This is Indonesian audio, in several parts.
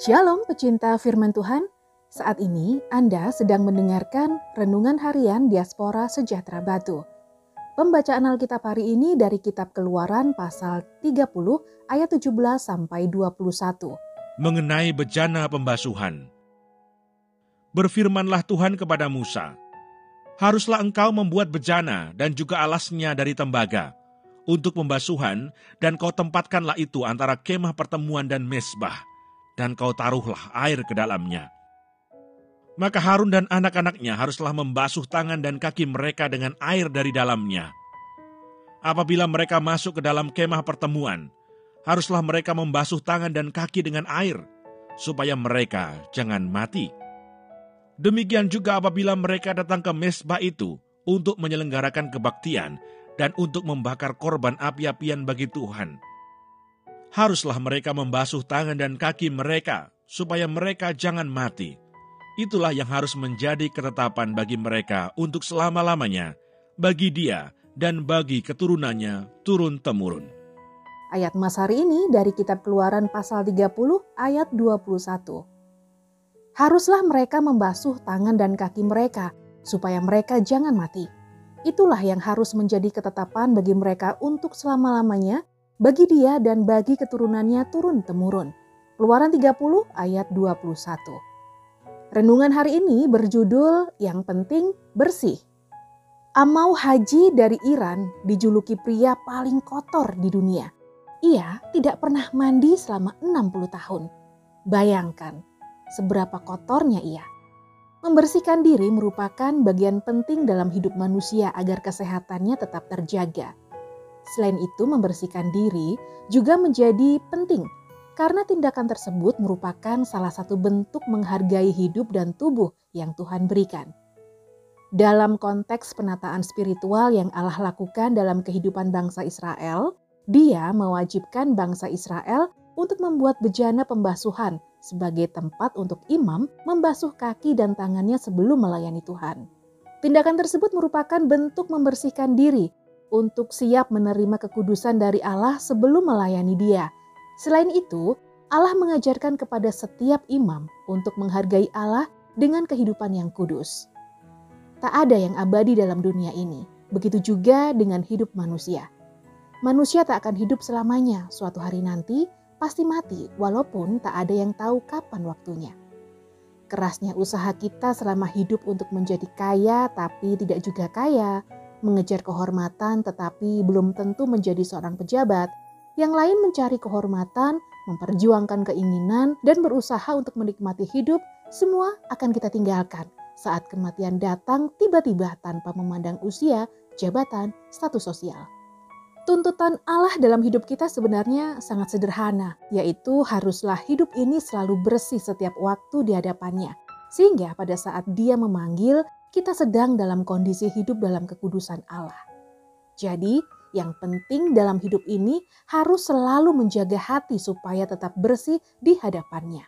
Shalom pecinta firman Tuhan. Saat ini Anda sedang mendengarkan Renungan Harian Diaspora Sejahtera Batu. Pembacaan Alkitab hari ini dari kitab Keluaran pasal 30 ayat 17 sampai 21. Mengenai bejana pembasuhan. Berfirmanlah Tuhan kepada Musa, Haruslah engkau membuat bejana dan juga alasnya dari tembaga untuk pembasuhan dan kau tempatkanlah itu antara kemah pertemuan dan mesbah dan kau taruhlah air ke dalamnya. Maka Harun dan anak-anaknya haruslah membasuh tangan dan kaki mereka dengan air dari dalamnya. Apabila mereka masuk ke dalam kemah pertemuan, haruslah mereka membasuh tangan dan kaki dengan air, supaya mereka jangan mati. Demikian juga apabila mereka datang ke mesbah itu untuk menyelenggarakan kebaktian dan untuk membakar korban api-apian bagi Tuhan. Haruslah mereka membasuh tangan dan kaki mereka, supaya mereka jangan mati. Itulah yang harus menjadi ketetapan bagi mereka untuk selama-lamanya, bagi dia dan bagi keturunannya turun-temurun. Ayat Mas hari ini dari kitab Keluaran pasal 30 ayat 21. Haruslah mereka membasuh tangan dan kaki mereka supaya mereka jangan mati. Itulah yang harus menjadi ketetapan bagi mereka untuk selama-lamanya, bagi dia dan bagi keturunannya turun-temurun. Keluaran 30 ayat 21. Renungan hari ini berjudul Yang Penting Bersih. Amau Haji dari Iran dijuluki pria paling kotor di dunia. Ia tidak pernah mandi selama 60 tahun. Bayangkan seberapa kotornya ia. Membersihkan diri merupakan bagian penting dalam hidup manusia agar kesehatannya tetap terjaga. Selain itu, membersihkan diri juga menjadi penting karena tindakan tersebut merupakan salah satu bentuk menghargai hidup dan tubuh yang Tuhan berikan. Dalam konteks penataan spiritual yang Allah lakukan dalam kehidupan bangsa Israel, Dia mewajibkan bangsa Israel untuk membuat bejana pembasuhan sebagai tempat untuk imam membasuh kaki dan tangannya sebelum melayani Tuhan. Tindakan tersebut merupakan bentuk membersihkan diri untuk siap menerima kekudusan dari Allah sebelum melayani Dia Selain itu, Allah mengajarkan kepada setiap imam untuk menghargai Allah dengan kehidupan yang kudus. Tak ada yang abadi dalam dunia ini, begitu juga dengan hidup manusia. Manusia tak akan hidup selamanya, suatu hari nanti pasti mati, walaupun tak ada yang tahu kapan waktunya. Kerasnya usaha kita selama hidup untuk menjadi kaya, tapi tidak juga kaya, mengejar kehormatan, tetapi belum tentu menjadi seorang pejabat, yang lain mencari kehormatan, memperjuangkan keinginan, dan berusaha untuk menikmati hidup, semua akan kita tinggalkan saat kematian datang tiba-tiba tanpa memandang usia, jabatan, status sosial. Tuntutan Allah dalam hidup kita sebenarnya sangat sederhana, yaitu haruslah hidup ini selalu bersih setiap waktu di hadapannya. Sehingga pada saat dia memanggil, kita sedang dalam kondisi hidup dalam kekudusan Allah. Jadi, yang penting dalam hidup ini harus selalu menjaga hati supaya tetap bersih di hadapannya.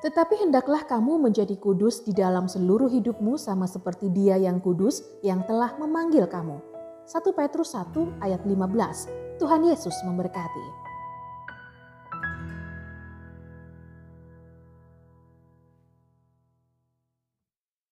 Tetapi hendaklah kamu menjadi kudus di dalam seluruh hidupmu sama seperti dia yang kudus yang telah memanggil kamu. 1 Petrus 1 ayat 15. Tuhan Yesus memberkati.